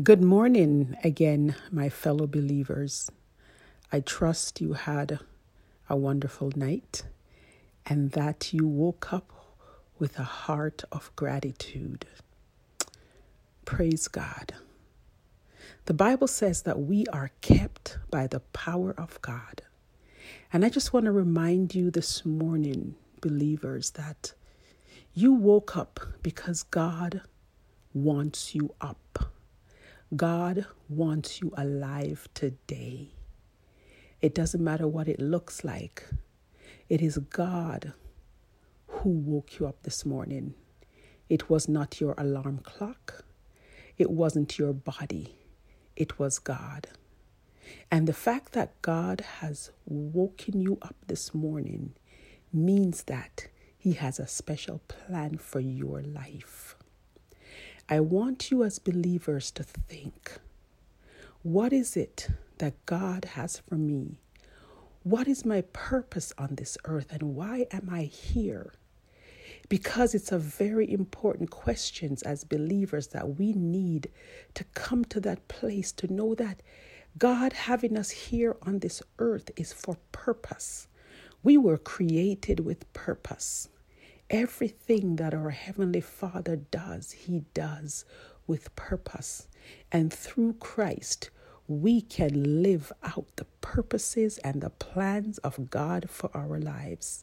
Good morning again, my fellow believers. I trust you had a wonderful night and that you woke up with a heart of gratitude. Praise God. The Bible says that we are kept by the power of God. And I just want to remind you this morning, believers, that you woke up because God wants you up. God wants you alive today. It doesn't matter what it looks like, it is God who woke you up this morning. It was not your alarm clock, it wasn't your body, it was God. And the fact that God has woken you up this morning means that He has a special plan for your life. I want you as believers to think what is it that God has for me? What is my purpose on this earth and why am I here? Because it's a very important question as believers that we need to come to that place to know that God having us here on this earth is for purpose. We were created with purpose. Everything that our Heavenly Father does, He does with purpose. And through Christ, we can live out the purposes and the plans of God for our lives.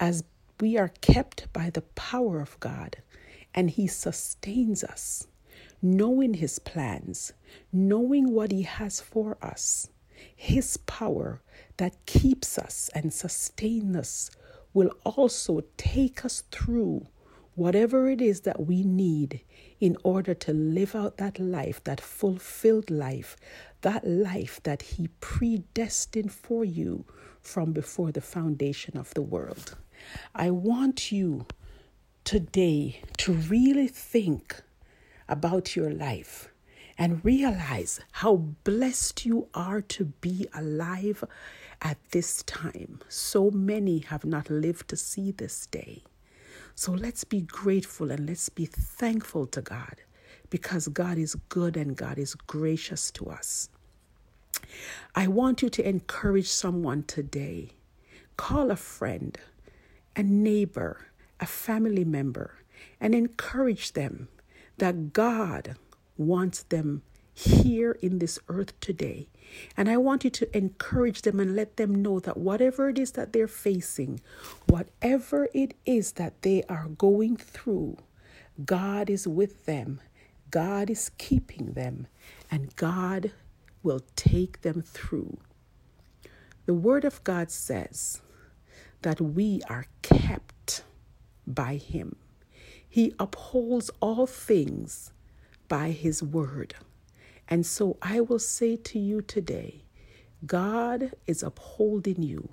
As we are kept by the power of God, and He sustains us, knowing His plans, knowing what He has for us, His power that keeps us and sustains us will also take us through whatever it is that we need in order to live out that life, that fulfilled life, that life that He predestined for you from before the foundation of the world. I want you today to really think about your life and realize how blessed you are to be alive at this time. So many have not lived to see this day. So let's be grateful and let's be thankful to God because God is good and God is gracious to us. I want you to encourage someone today. Call a friend, a neighbor, a family member, and encourage them that God wants them here in this earth today. And I want you to encourage them and let them know that whatever it is that they're facing, whatever it is that they are going through, God is with them, God is keeping them, and God will take them through. The Word of God says that we are kept by Him. He upholds all things by His Word. And so I will say to you today God is upholding you,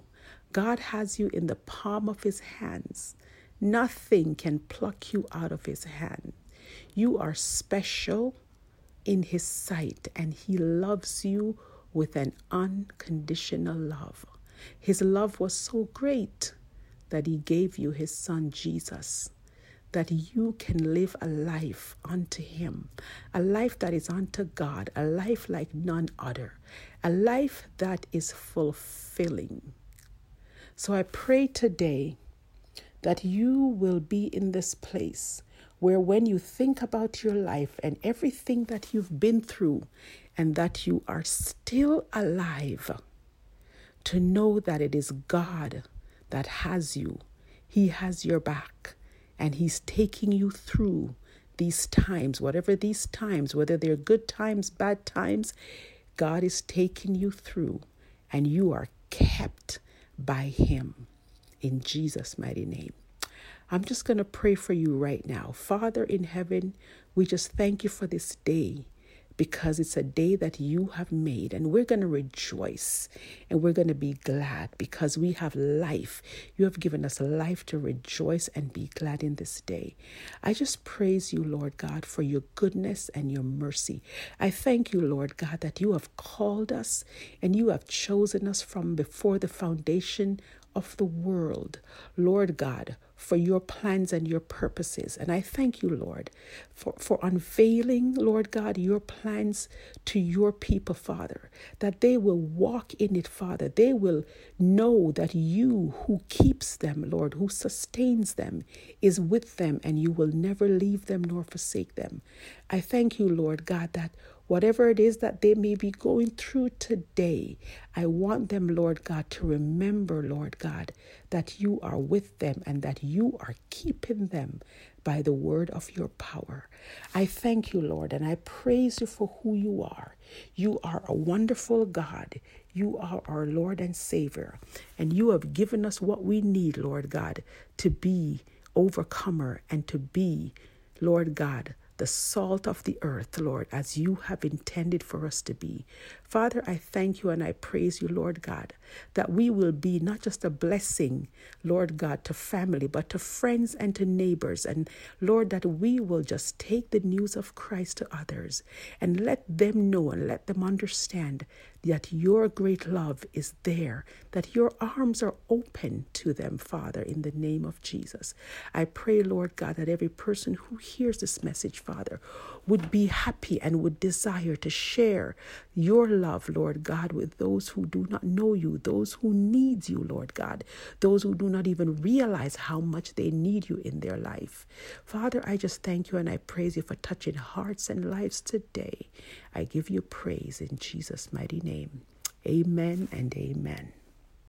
God has you in the palm of his hands. Nothing can pluck you out of his hand. You are special in his sight, and he loves you with an unconditional love. His love was so great that he gave you his son Jesus that you can live a life unto Him, a life that is unto God, a life like none other, a life that is fulfilling. So I pray today that you will be in this place where when you think about your life and everything that you've been through and that you are still alive, to know that it is God that has you. He has your back and He's taking you through these times, whatever these times, whether they're good times, bad times, God is taking you through, and you are kept by Him in Jesus' mighty name. I'm just going to pray for you right now. Father in heaven, we just thank you for this day because it's a day that you have made and we're going to rejoice and we're going to be glad because we have life. You have given us life to rejoice and be glad in this day. I just praise you, Lord God, for your goodness and your mercy. I thank you, Lord God, that you have called us and you have chosen us from before the foundation of the world, Lord God, for your plans and your purposes. And I thank you, Lord, for, for unveiling, Lord God, your plans to your people, Father, that they will walk in it, Father. They will know that you who keeps them, Lord, who sustains them, is with them, and you will never leave them nor forsake them. I thank you, Lord God, that whatever it is that they may be going through today, I want them, Lord God, to remember, Lord God, that you are with them and that you are keeping them by the word of your power. I thank you, Lord, and I praise you for who you are. You are a wonderful God. You are our Lord and Savior, and you have given us what we need, Lord God, to be overcomer and to be, Lord God, the salt of the earth, Lord, as you have intended for us to be. Father, I thank you and I praise you, Lord God, that we will be not just a blessing, Lord God, to family, but to friends and to neighbors. And Lord, that we will just take the news of Christ to others and let them know and let them understand that your great love is there, that your arms are open to them, Father, in the name of Jesus. I pray, Lord God, that every person who hears this message, Father, would be happy and would desire to share your love, Lord God, with those who do not know you, those who need you, Lord God, those who do not even realize how much they need you in their life. Father, I just thank you and I praise you for touching hearts and lives today. I give you praise in Jesus' mighty name. Amen and amen.